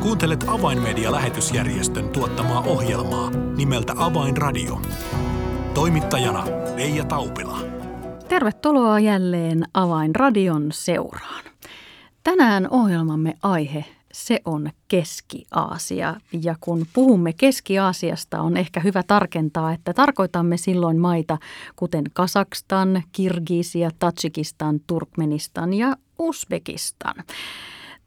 Kuuntelet Avainmedia-lähetysjärjestön tuottamaa ohjelmaa nimeltä Avainradio. Toimittajana Leija Taupila. Tervetuloa jälleen Avainradion seuraan. Tänään ohjelmamme aihe se on Keski-Aasia. Ja kun puhumme Keski-Aasiasta, on ehkä hyvä tarkentaa, että tarkoitamme silloin maita kuten Kasakstan, Kirgisia, Tatsikistan, Turkmenistan ja Uzbekistan.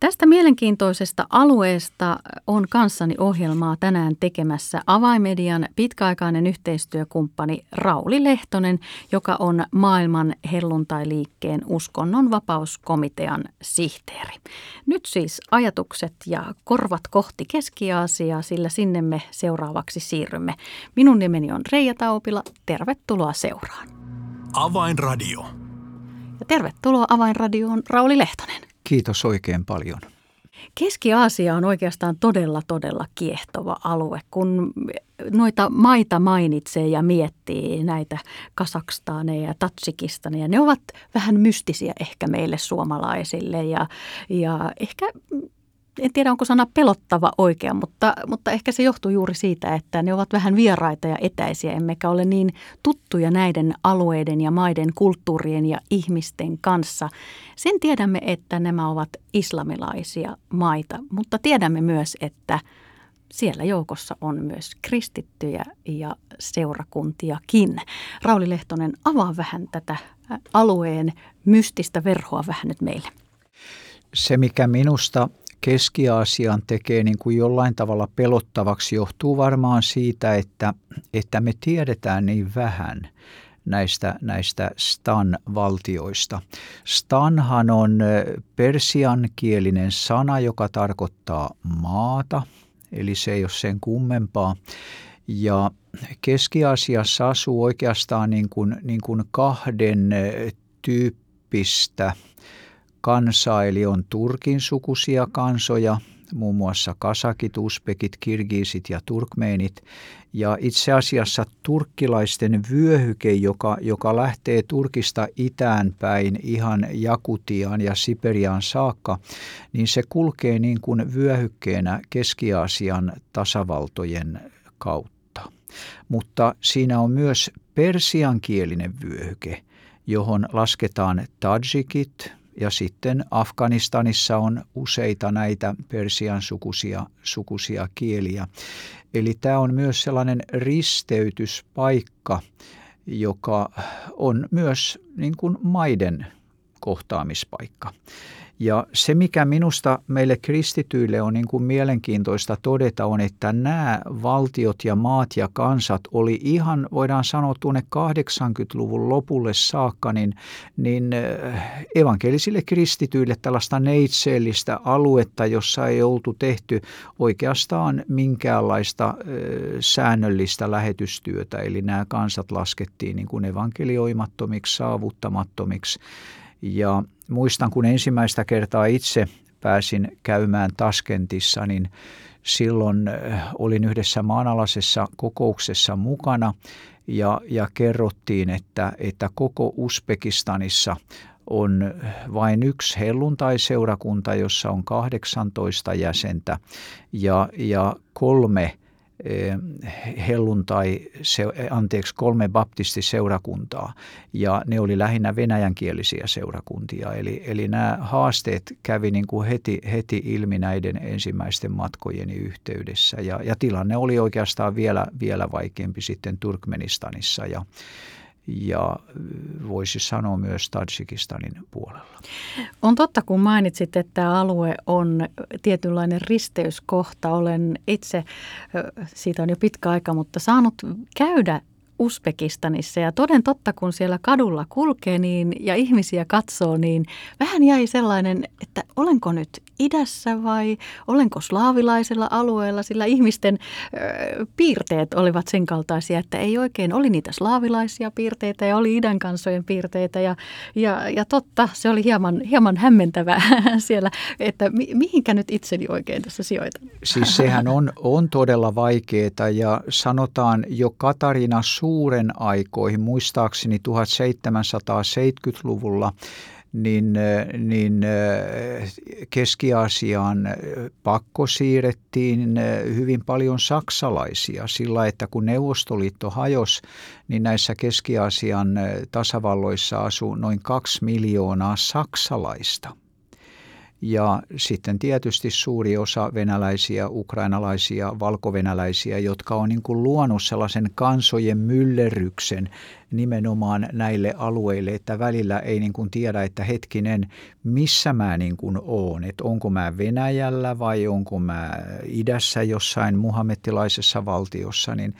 Tästä mielenkiintoisesta alueesta on kanssani ohjelmaa tänään tekemässä avaimedian pitkäaikainen yhteistyökumppani Rauli Lehtonen, joka on maailman helluntailiikkeen uskonnon vapauskomitean sihteeri. Nyt siis ajatukset ja korvat kohti Keski-Aasiaa, sillä sinne me seuraavaksi siirrymme. Minun nimeni on Reija Taupila. Tervetuloa seuraan. Avainradio. Ja tervetuloa Avainradioon Rauli Lehtonen. Kiitos oikein paljon. Keski-Aasia on oikeastaan todella, todella kiehtova alue, kun noita maita mainitsee ja miettii näitä Kasakstaneja ja Tatsikistaneja. Ne ovat vähän mystisiä ehkä meille suomalaisille ja, ja ehkä en tiedä onko sana pelottava oikea, mutta, mutta ehkä se johtuu juuri siitä, että ne ovat vähän vieraita ja etäisiä, emmekä ole niin tuttuja näiden alueiden ja maiden kulttuurien ja ihmisten kanssa. Sen tiedämme, että nämä ovat islamilaisia maita, mutta tiedämme myös, että siellä joukossa on myös kristittyjä ja seurakuntiakin. Rauli Lehtonen, avaa vähän tätä alueen mystistä verhoa vähän nyt meille. Se, mikä minusta Keski-Aasian tekee niin kuin jollain tavalla pelottavaksi, johtuu varmaan siitä, että, että me tiedetään niin vähän näistä, näistä Stan-valtioista. Stanhan on persiankielinen sana, joka tarkoittaa maata, eli se ei ole sen kummempaa. Ja Keski-Aasiassa asuu oikeastaan niin kuin, niin kuin kahden tyyppistä – kansaa, eli on Turkin sukuisia kansoja, muun muassa kasakit, uspekit, kirgiisit ja turkmeenit. Ja itse asiassa turkkilaisten vyöhyke, joka, joka lähtee Turkista itään päin ihan Jakutiaan ja Siperiaan saakka, niin se kulkee niin kuin vyöhykkeenä Keski-Aasian tasavaltojen kautta. Mutta siinä on myös persiankielinen vyöhyke, johon lasketaan tadjikit, ja sitten Afganistanissa on useita näitä persian sukuisia, sukuisia kieliä. Eli tämä on myös sellainen risteytyspaikka, joka on myös niin kuin maiden kohtaamispaikka. Ja se, mikä minusta meille kristityille on niin kuin mielenkiintoista todeta, on, että nämä valtiot ja maat ja kansat oli ihan, voidaan sanoa tuonne 80-luvun lopulle saakka, niin, niin äh, evankelisille kristityille tällaista neitseellistä aluetta, jossa ei oltu tehty oikeastaan minkäänlaista äh, säännöllistä lähetystyötä. Eli nämä kansat laskettiin niin kuin evankelioimattomiksi, saavuttamattomiksi. Ja muistan, kun ensimmäistä kertaa itse pääsin käymään Taskentissa, niin silloin äh, olin yhdessä maanalaisessa kokouksessa mukana ja, ja kerrottiin, että, että koko Uzbekistanissa on vain yksi helluntai-seurakunta, jossa on 18 jäsentä ja, ja kolme Eh, helluntai, se, anteeksi, kolme baptistiseurakuntaa. Ja ne oli lähinnä venäjänkielisiä seurakuntia. Eli, eli nämä haasteet kävi niin kuin heti, heti ilmi näiden ensimmäisten matkojeni yhteydessä. Ja, ja tilanne oli oikeastaan vielä, vielä vaikeampi sitten Turkmenistanissa. Ja, ja voisi sanoa myös Tajikistanin puolella. On totta, kun mainitsit, että tämä alue on tietynlainen risteyskohta. Olen itse, siitä on jo pitkä aika, mutta saanut käydä Uzbekistanissa ja toden totta, kun siellä kadulla kulkee niin, ja ihmisiä katsoo, niin vähän jäi sellainen, että olenko nyt idässä vai olenko slaavilaisella alueella, sillä ihmisten ö, piirteet olivat sen kaltaisia, että ei oikein oli niitä slaavilaisia piirteitä ja oli idän kansojen piirteitä ja, ja, ja totta, se oli hieman, hieman hämmentävää siellä, että mi, mihinkä nyt itseni oikein tässä sijoitan. Siis sehän on, on todella vaikeaa ja sanotaan jo Katarina suuren aikoihin, muistaakseni 1770-luvulla, niin, niin Keski-Aasiaan pakko siirrettiin hyvin paljon saksalaisia sillä, että kun Neuvostoliitto hajosi, niin näissä Keski-Aasian tasavalloissa asuu noin kaksi miljoonaa saksalaista – ja sitten tietysti suuri osa venäläisiä, ukrainalaisia, valkovenäläisiä, jotka on niin kuin luonut sellaisen kansojen myllerryksen nimenomaan näille alueille, että välillä ei niin kuin tiedä, että hetkinen, missä mä niin kuin oon, että onko mä Venäjällä vai onko mä idässä jossain muhammettilaisessa valtiossa, niin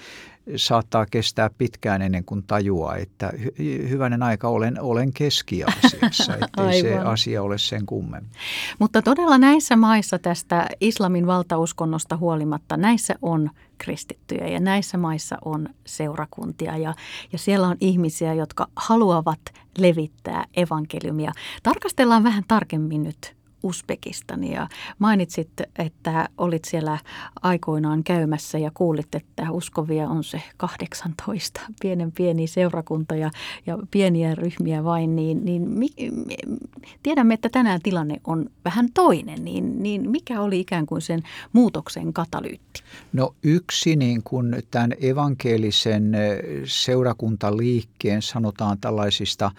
saattaa kestää pitkään ennen kuin tajuaa, että hy- hyvänen aika olen, olen keskiasiassa, ettei se asia ole sen kummemmin. Mutta todella näissä maissa tästä islamin valtauskonnosta huolimatta, näissä on kristittyjä ja näissä maissa on seurakuntia ja, ja siellä on ihmisiä, jotka haluavat levittää evankeliumia. Tarkastellaan vähän tarkemmin nyt Uzbekistania. Mainitsit, että olit siellä aikoinaan käymässä ja kuulit, että uskovia on se 18, pienen pieni seurakunta ja, ja pieniä ryhmiä vain, niin, niin mi, tiedämme, että tänään tilanne on vähän toinen, niin, niin mikä oli ikään kuin sen muutoksen katalyytti? No yksi niin kuin tämän evankelisen seurakuntaliikkeen sanotaan tällaisista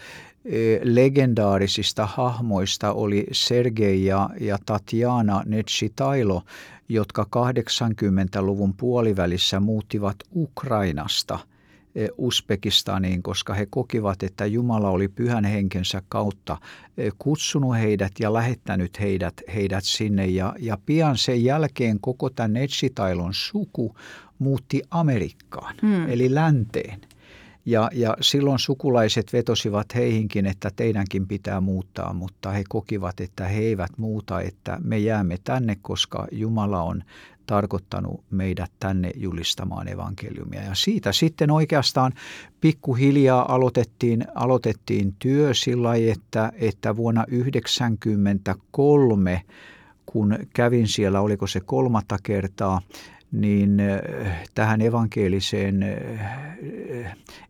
legendaarisista hahmoista oli Sergei ja, ja Tatjana Netsitailo, jotka 80-luvun puolivälissä muuttivat Ukrainasta Uzbekistaniin, koska he kokivat, että Jumala oli pyhän henkensä kautta kutsunut heidät ja lähettänyt heidät, heidät sinne. Ja, ja pian sen jälkeen koko tämän Netsitailon suku muutti Amerikkaan, hmm. eli länteen – ja, ja silloin sukulaiset vetosivat heihinkin, että teidänkin pitää muuttaa, mutta he kokivat, että he eivät muuta, että me jäämme tänne, koska Jumala on tarkoittanut meidät tänne julistamaan evankeliumia. Ja siitä sitten oikeastaan pikkuhiljaa aloitettiin, aloitettiin työ sillä että, että vuonna 1993 kun kävin siellä, oliko se kolmatta kertaa, niin äh, tähän evankeliseen,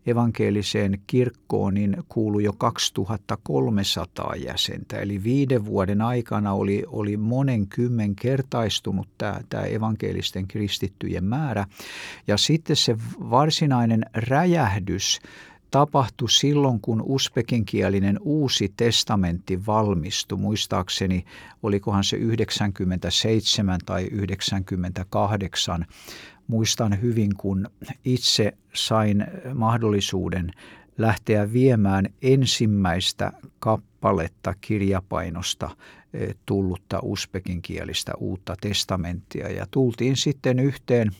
evankeliseen kirkkoon niin kuului jo 2300 jäsentä. Eli viiden vuoden aikana oli, oli monen kymmen kertaistunut tämä, tämä evankelisten kristittyjen määrä. Ja sitten se varsinainen räjähdys tapahtui silloin, kun usbekinkielinen uusi testamentti valmistui. Muistaakseni, olikohan se 97 tai 98. Muistan hyvin, kun itse sain mahdollisuuden lähteä viemään ensimmäistä kappaletta kirjapainosta eh, tullutta usbekinkielistä uutta testamenttia. Ja tultiin sitten yhteen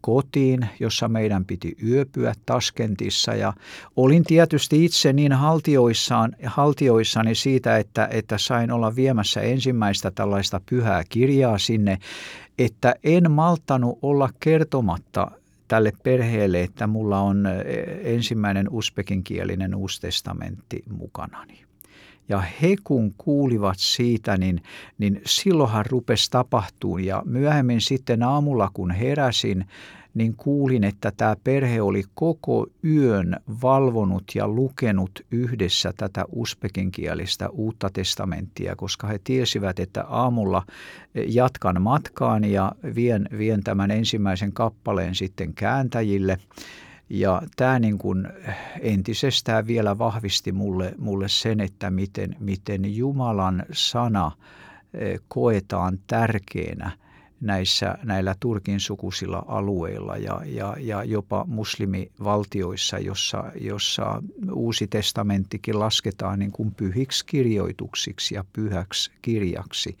kotiin, jossa meidän piti yöpyä Taskentissa ja olin tietysti itse niin haltioissaan, haltioissani siitä, että, että sain olla viemässä ensimmäistä tällaista pyhää kirjaa sinne, että en malttanut olla kertomatta tälle perheelle, että mulla on ensimmäinen usbekinkielinen uustestamentti mukanani. Ja he kun kuulivat siitä, niin, niin silloinhan rupesi tapahtumaan. Ja myöhemmin sitten aamulla kun heräsin, niin kuulin, että tämä perhe oli koko yön valvonut ja lukenut yhdessä tätä usbekinkielistä uutta testamenttia, koska he tiesivät, että aamulla jatkan matkaan ja vien, vien tämän ensimmäisen kappaleen sitten kääntäjille. Ja tämä niin kuin entisestään vielä vahvisti mulle, mulle sen, että miten, miten Jumalan sana eh, koetaan tärkeänä näissä, näillä Turkin sukusilla alueilla ja, ja, ja jopa muslimivaltioissa, jossa, jossa uusi testamenttikin lasketaan niin kuin pyhiksi kirjoituksiksi ja pyhäksi kirjaksi.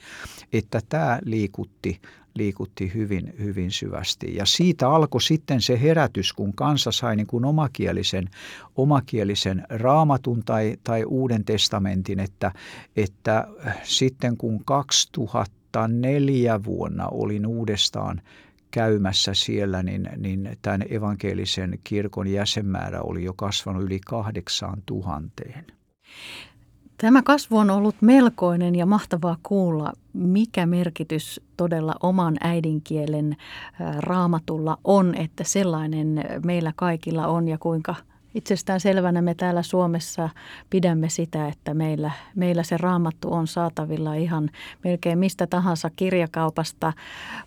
Että tämä liikutti liikutti hyvin, hyvin syvästi. Ja siitä alkoi sitten se herätys, kun kansa sai niin kuin omakielisen, omakielisen raamatun tai, tai uuden testamentin, että, että sitten kun 2004 vuonna olin uudestaan käymässä siellä, niin, niin tämän evankelisen kirkon jäsenmäärä oli jo kasvanut yli kahdeksaan tuhanteen. Tämä kasvu on ollut melkoinen ja mahtavaa kuulla, mikä merkitys todella oman äidinkielen raamatulla on, että sellainen meillä kaikilla on ja kuinka Itsestään selvänä me täällä Suomessa pidämme sitä, että meillä, meillä se raamattu on saatavilla ihan melkein mistä tahansa kirjakaupasta.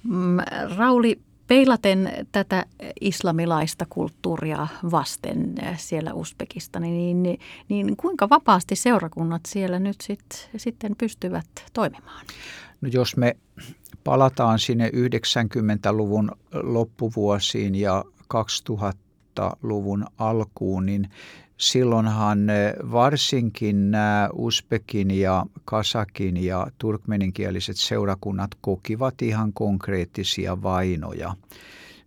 Mm, Rauli, peilaten tätä islamilaista kulttuuria vasten siellä Uzbekistani, niin, niin, niin kuinka vapaasti seurakunnat siellä nyt sit, sitten pystyvät toimimaan? No jos me palataan sinne 90-luvun loppuvuosiin ja 2000-luvun alkuun, niin silloinhan varsinkin nämä Uzbekin ja Kasakin ja turkmeninkieliset seurakunnat kokivat ihan konkreettisia vainoja.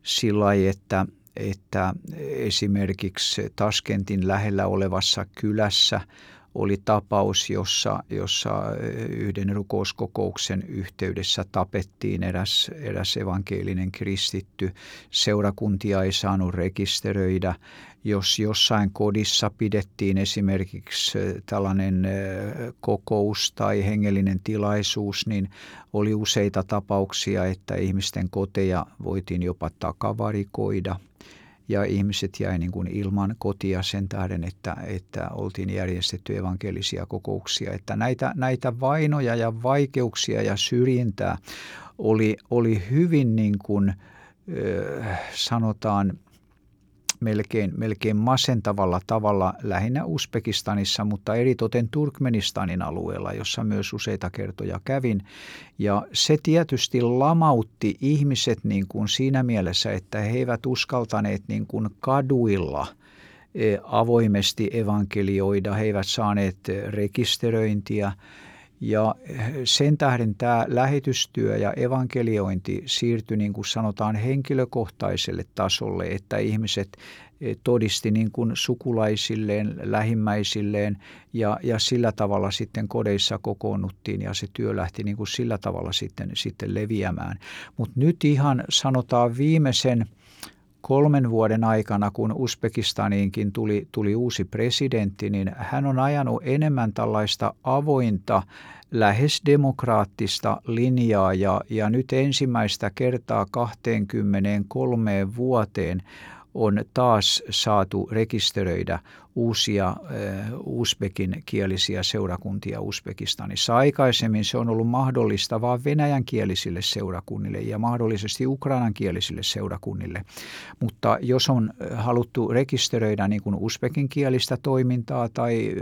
Sillä että, että esimerkiksi Taskentin lähellä olevassa kylässä – oli tapaus, jossa, jossa yhden rukouskokouksen yhteydessä tapettiin eräs, eräs evankelinen kristitty. Seurakuntia ei saanut rekisteröidä. Jos jossain kodissa pidettiin esimerkiksi tällainen kokous tai hengellinen tilaisuus, niin oli useita tapauksia, että ihmisten koteja voitiin jopa takavarikoida – ja ihmiset jäi niin kuin ilman kotia sen tähden, että, että oltiin järjestetty evankelisia kokouksia. Että näitä, näitä vainoja ja vaikeuksia ja syrjintää oli, oli hyvin niin kuin, sanotaan melkein, melkein masentavalla tavalla lähinnä Uzbekistanissa, mutta eritoten Turkmenistanin alueella, jossa myös useita kertoja kävin. Ja se tietysti lamautti ihmiset niin kuin siinä mielessä, että he eivät uskaltaneet niin kuin kaduilla e, avoimesti evankelioida, he eivät saaneet rekisteröintiä – ja sen tähden tämä lähetystyö ja evankeliointi siirtyi niin kuin sanotaan henkilökohtaiselle tasolle, että ihmiset eh, todisti niin kuin sukulaisilleen, lähimmäisilleen ja, ja sillä tavalla sitten kodeissa kokoonnuttiin ja se työ lähti niin kuin sillä tavalla sitten, sitten leviämään. Mutta nyt ihan sanotaan viimeisen kolmen vuoden aikana, kun Uzbekistaniinkin tuli, tuli uusi presidentti, niin hän on ajanut enemmän tällaista avointa, lähes demokraattista linjaa ja, ja nyt ensimmäistä kertaa 23 vuoteen on taas saatu rekisteröidä uusia Uzbekin kielisiä seurakuntia Uzbekistanissa. Aikaisemmin se on ollut mahdollista vain venäjän kielisille seurakunnille ja mahdollisesti ukrainan kielisille seurakunnille. Mutta jos on haluttu rekisteröidä niin kuin Uzbekin kielistä toimintaa tai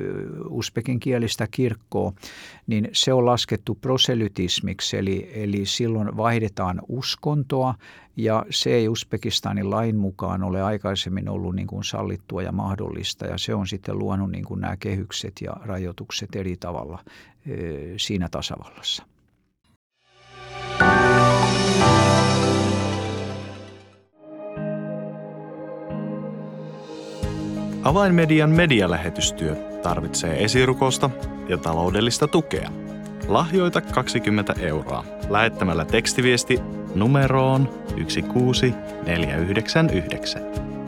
Uzbekin kielistä kirkkoa, niin se on laskettu proselytismiksi, eli, eli silloin vaihdetaan uskontoa ja se ei Uzbekistanin lain mukaan ole aikaisemmin ollut niin kuin sallittua ja mahdollista ja se on sitten luonut niin kuin nämä kehykset ja rajoitukset eri tavalla siinä tasavallassa. Avainmedian medialähetystyö tarvitsee esirukosta ja taloudellista tukea. Lahjoita 20 euroa lähettämällä tekstiviesti numeroon 16499.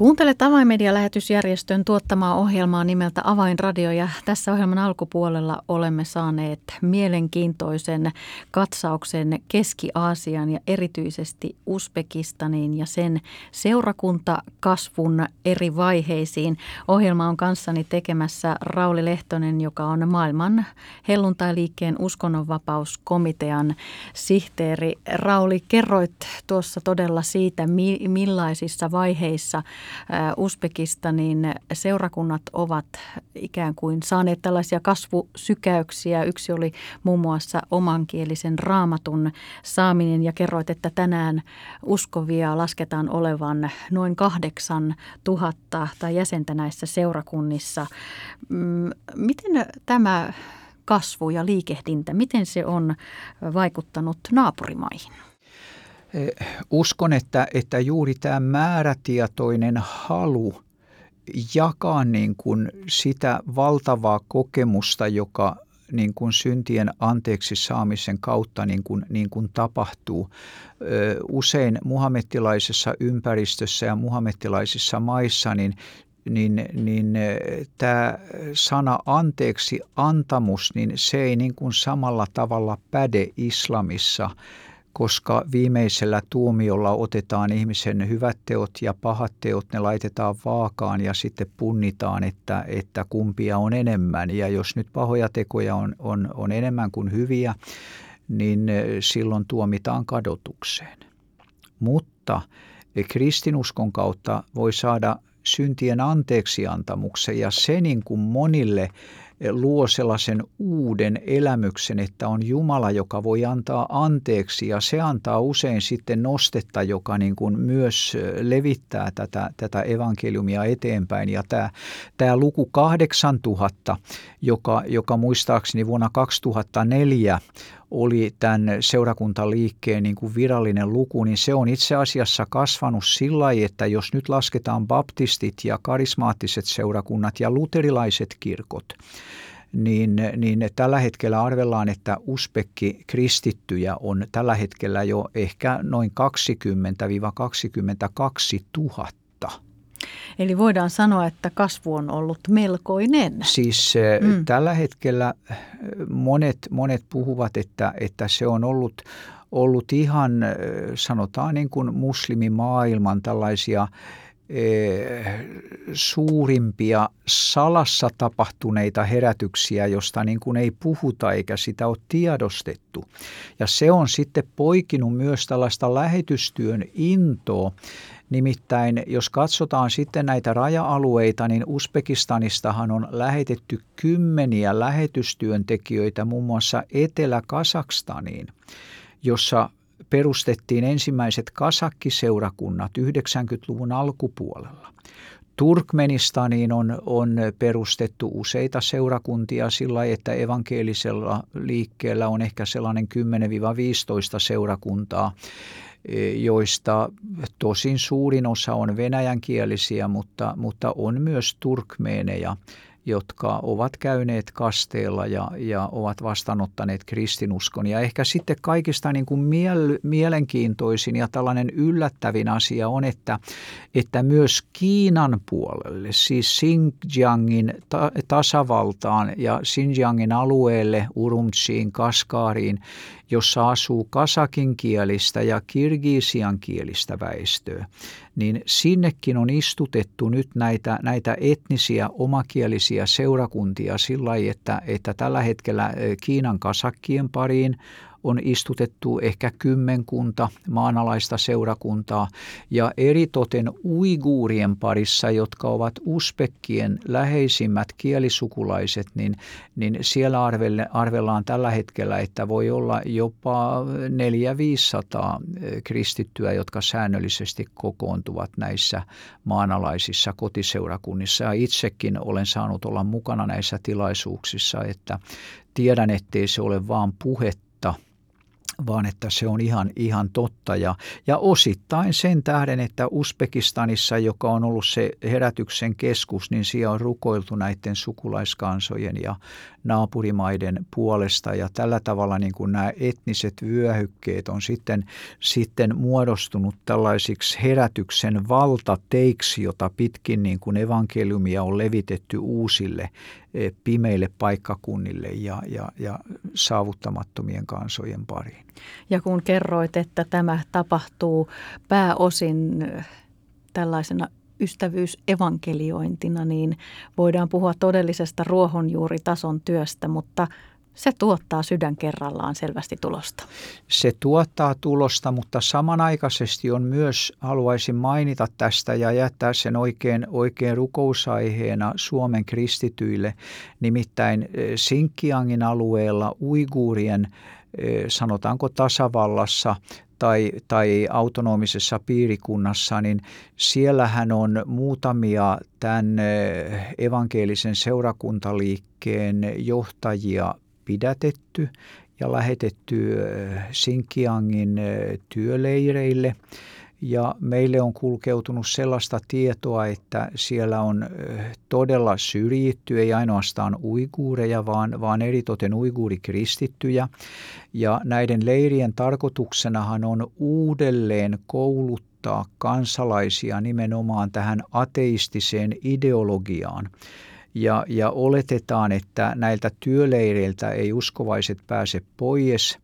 Kuuntelet Avainmedia-lähetysjärjestön tuottamaa ohjelmaa nimeltä Avainradio ja tässä ohjelman alkupuolella olemme saaneet mielenkiintoisen katsauksen Keski-Aasian ja erityisesti Uzbekistaniin ja sen seurakuntakasvun eri vaiheisiin. Ohjelma on kanssani tekemässä Rauli Lehtonen, joka on maailman helluntailiikkeen uskonnonvapauskomitean sihteeri. Rauli, kerroit tuossa todella siitä, millaisissa vaiheissa – Uzbekistanin seurakunnat ovat ikään kuin saaneet tällaisia kasvusykäyksiä. Yksi oli muun muassa omankielisen raamatun saaminen ja kerroit, että tänään uskovia lasketaan olevan noin kahdeksan tuhatta tai jäsentä näissä seurakunnissa. Mm, miten tämä kasvu ja liikehdintä, miten se on vaikuttanut naapurimaihin? Uskon, että, että juuri tämä määrätietoinen halu jakaa niin kuin sitä valtavaa kokemusta, joka niin kuin syntien anteeksi saamisen kautta niin kuin, niin kuin tapahtuu. Usein muhammettilaisessa ympäristössä ja muhammettilaisissa maissa niin niin, niin tämä sana anteeksi antamus, niin se ei niin kuin samalla tavalla päde islamissa koska viimeisellä tuomiolla otetaan ihmisen hyvät teot ja pahat teot, ne laitetaan vaakaan ja sitten punnitaan, että, että kumpia on enemmän. Ja jos nyt pahoja tekoja on, on, on enemmän kuin hyviä, niin eh, silloin tuomitaan kadotukseen. Mutta kristinuskon kautta voi saada syntien anteeksiantamuksen ja se niin kuin monille luo sellaisen uuden elämyksen, että on Jumala, joka voi antaa anteeksi ja se antaa usein sitten nostetta, joka niin kuin myös levittää tätä, tätä evankeliumia eteenpäin. Ja tämä, tämä luku 8000, joka, joka muistaakseni vuonna 2004 oli tämän seurakuntaliikkeen niin kuin virallinen luku, niin se on itse asiassa kasvanut sillä lailla, että jos nyt lasketaan baptistit ja karismaattiset seurakunnat ja luterilaiset kirkot, niin, niin tällä hetkellä arvellaan, että uspekki kristittyjä on tällä hetkellä jo ehkä noin 20-22 000. Eli voidaan sanoa, että kasvu on ollut melkoinen. Siis mm. tällä hetkellä monet, monet puhuvat, että, että se on ollut, ollut ihan sanotaan niin kuin muslimimaailman tällaisia suurimpia salassa tapahtuneita herätyksiä, josta niin kuin ei puhuta eikä sitä ole tiedostettu. Ja se on sitten poikinut myös tällaista lähetystyön intoa, Nimittäin jos katsotaan sitten näitä raja-alueita, niin Uzbekistanistahan on lähetetty kymmeniä lähetystyöntekijöitä muun muassa Etelä-Kasakstaniin, jossa perustettiin ensimmäiset kasakkiseurakunnat 90-luvun alkupuolella. Turkmenistaniin on, on perustettu useita seurakuntia sillä että evankelisella liikkeellä on ehkä sellainen 10-15 seurakuntaa joista tosin suurin osa on venäjänkielisiä, mutta, mutta on myös turkmeeneja jotka ovat käyneet kasteella ja, ja ovat vastaanottaneet kristinuskon. Ja ehkä sitten kaikista niin kuin miel, mielenkiintoisin ja tällainen yllättävin asia on, että, että myös Kiinan puolelle, siis Xinjiangin ta- tasavaltaan ja Xinjiangin alueelle, Urumtsiin, Kaskaariin, jossa asuu kasakin kielistä ja kirgisian kielistä väestöä, niin sinnekin on istutettu nyt näitä, näitä etnisiä omakielisiä seurakuntia sillä että, että tällä hetkellä Kiinan kasakkien pariin on istutettu ehkä kymmenkunta maanalaista seurakuntaa ja eritoten uiguurien parissa, jotka ovat uspekkien läheisimmät kielisukulaiset, niin, niin siellä arvelle, arvellaan tällä hetkellä, että voi olla jopa 400-500 eh, kristittyä, jotka säännöllisesti kokoontuvat näissä maanalaisissa kotiseurakunnissa. Ja itsekin olen saanut olla mukana näissä tilaisuuksissa, että tiedän, ettei se ole vaan puhetta, vaan että se on ihan, ihan totta. Ja, ja osittain sen tähden, että Uzbekistanissa, joka on ollut se herätyksen keskus, niin siellä on rukoiltu näiden sukulaiskansojen ja naapurimaiden puolesta. Ja tällä tavalla niin kuin nämä etniset vyöhykkeet on sitten, sitten muodostunut tällaisiksi herätyksen valtateiksi, jota pitkin niin kuin evankeliumia on levitetty uusille Eh, pimeille paikkakunnille ja, ja, ja saavuttamattomien kansojen pariin. Ja kun kerroit, että tämä tapahtuu pääosin eh, tällaisena ystävyysevankeliointina, niin voidaan puhua todellisesta ruohonjuuritason työstä, mutta – se tuottaa sydän kerrallaan selvästi tulosta. Se tuottaa tulosta, mutta samanaikaisesti on myös, haluaisin mainita tästä ja jättää sen oikein, oikein rukousaiheena Suomen kristityille, nimittäin eh, Sinkkiangin alueella uiguurien eh, sanotaanko tasavallassa tai, tai autonomisessa piirikunnassa, niin siellähän on muutamia tämän evankelisen seurakuntaliikkeen johtajia pidätetty ja lähetetty Sinkiangin työleireille – ja meille on kulkeutunut sellaista tietoa, että siellä on todella syrjitty, ei ainoastaan uiguureja, vaan, vaan eritoten uiguurikristittyjä. Ja näiden leirien tarkoituksenahan on uudelleen kouluttaa kansalaisia nimenomaan tähän ateistiseen ideologiaan. Ja, ja oletetaan, että näiltä työleireiltä ei uskovaiset pääse pois –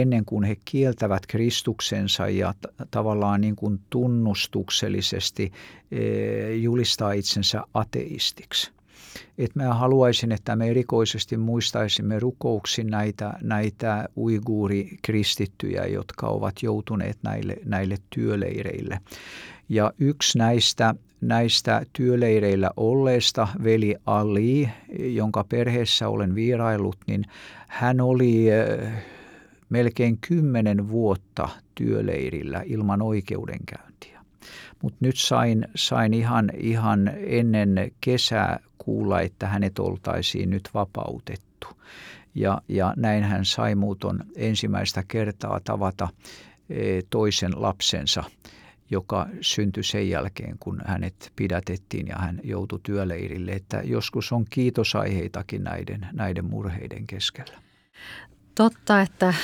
ennen kuin he kieltävät Kristuksensa ja t- tavallaan niin kuin tunnustuksellisesti e, julistaa itsensä ateistiksi. Et mä haluaisin, että me erikoisesti muistaisimme rukouksin näitä, näitä uiguurikristittyjä, jotka ovat joutuneet näille, näille työleireille. Ja yksi näistä, näistä työleireillä olleista, veli Ali, jonka perheessä olen vieraillut, niin hän oli melkein kymmenen vuotta työleirillä ilman oikeudenkäyntiä. Mutta nyt sain, sain ihan, ihan ennen kesää kuulla, että hänet oltaisiin nyt vapautettu. Ja, ja näin hän sai muuton ensimmäistä kertaa tavata e, toisen lapsensa, joka syntyi sen jälkeen, kun hänet pidätettiin ja hän joutui työleirille. Että joskus on kiitosaiheitakin näiden, näiden murheiden keskellä. Totta, että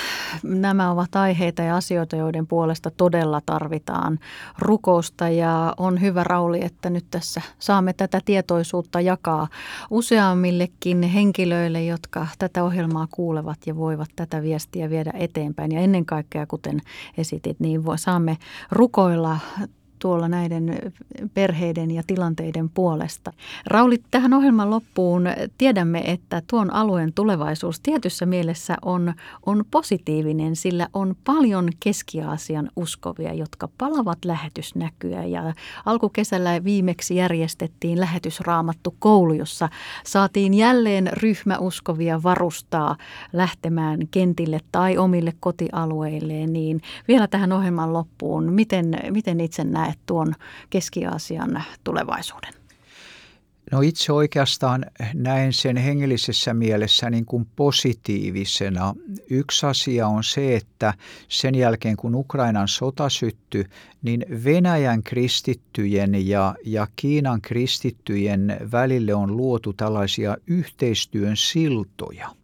nämä ovat aiheita ja asioita, joiden puolesta todella tarvitaan rukousta ja on hyvä Rauli, että nyt tässä saamme tätä tietoisuutta jakaa useammillekin henkilöille, jotka tätä ohjelmaa kuulevat ja voivat tätä viestiä viedä eteenpäin. Ja ennen kaikkea, kuten esitit, niin saamme rukoilla tuolla näiden perheiden ja tilanteiden puolesta. Rauli, tähän ohjelman loppuun tiedämme, että tuon alueen tulevaisuus tietyssä mielessä on, on positiivinen, sillä on paljon Keski-Aasian uskovia, jotka palavat lähetysnäkyä. Ja alkukesällä viimeksi järjestettiin lähetysraamattu koulu, jossa saatiin jälleen ryhmä uskovia varustaa lähtemään kentille tai omille kotialueilleen. Niin vielä tähän ohjelman loppuun, miten, miten itse näet näet tuon Keski-Aasian tulevaisuuden? No itse oikeastaan näen sen hengellisessä mielessä niin kuin positiivisena. Yksi asia on se, että sen jälkeen kun Ukrainan sota syttyi, niin Venäjän kristittyjen ja, ja Kiinan kristittyjen välille on luotu tällaisia yhteistyön siltoja –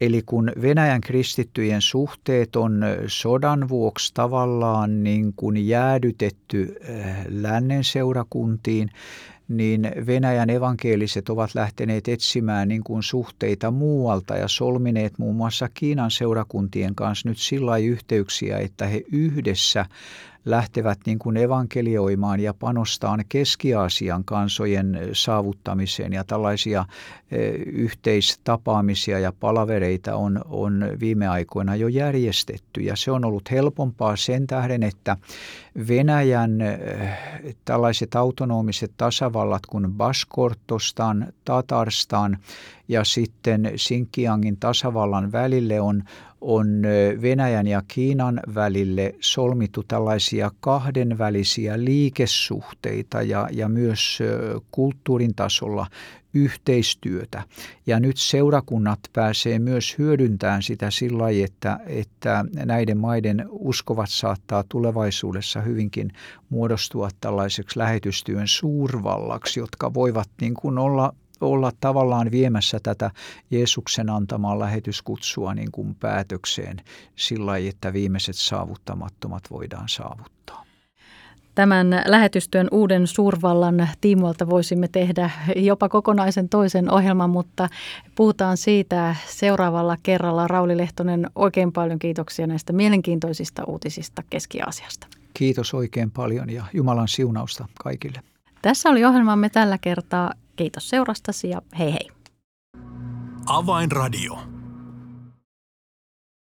Eli kun Venäjän kristittyjen suhteet on sodan vuoksi tavallaan niin kuin jäädytetty lännen seurakuntiin, niin Venäjän evankeliset ovat lähteneet etsimään niin kuin suhteita muualta ja solmineet muun muassa Kiinan seurakuntien kanssa nyt sillä yhteyksiä, että he yhdessä lähtevät niin kuin evankelioimaan ja panostaan Keski-Aasian kansojen saavuttamiseen. Ja tällaisia yhteistapaamisia ja palavereita on, on viime aikoina jo järjestetty. Ja se on ollut helpompaa sen tähden, että Venäjän tällaiset autonomiset tasavallat kuin Baskortostan, Tatarstan ja sitten Sinkiangin tasavallan välille on on Venäjän ja Kiinan välille solmittu tällaisia kahdenvälisiä liikesuhteita ja, ja myös kulttuurin tasolla yhteistyötä. Ja nyt seurakunnat pääsee myös hyödyntämään sitä sillä lailla, että, että näiden maiden uskovat saattaa tulevaisuudessa hyvinkin muodostua tällaiseksi lähetystyön suurvallaksi, jotka voivat niin kuin olla olla tavallaan viemässä tätä Jeesuksen antamaa lähetyskutsua niin kuin päätökseen sillä lailla, että viimeiset saavuttamattomat voidaan saavuttaa. Tämän lähetystyön uuden suurvallan tiimoilta voisimme tehdä jopa kokonaisen toisen ohjelman, mutta puhutaan siitä seuraavalla kerralla. Rauli Lehtonen, oikein paljon kiitoksia näistä mielenkiintoisista uutisista Keski-Aasiasta. Kiitos oikein paljon ja Jumalan siunausta kaikille. Tässä oli ohjelmamme tällä kertaa. Kiitos seurastasi ja hei hei. Avainradio.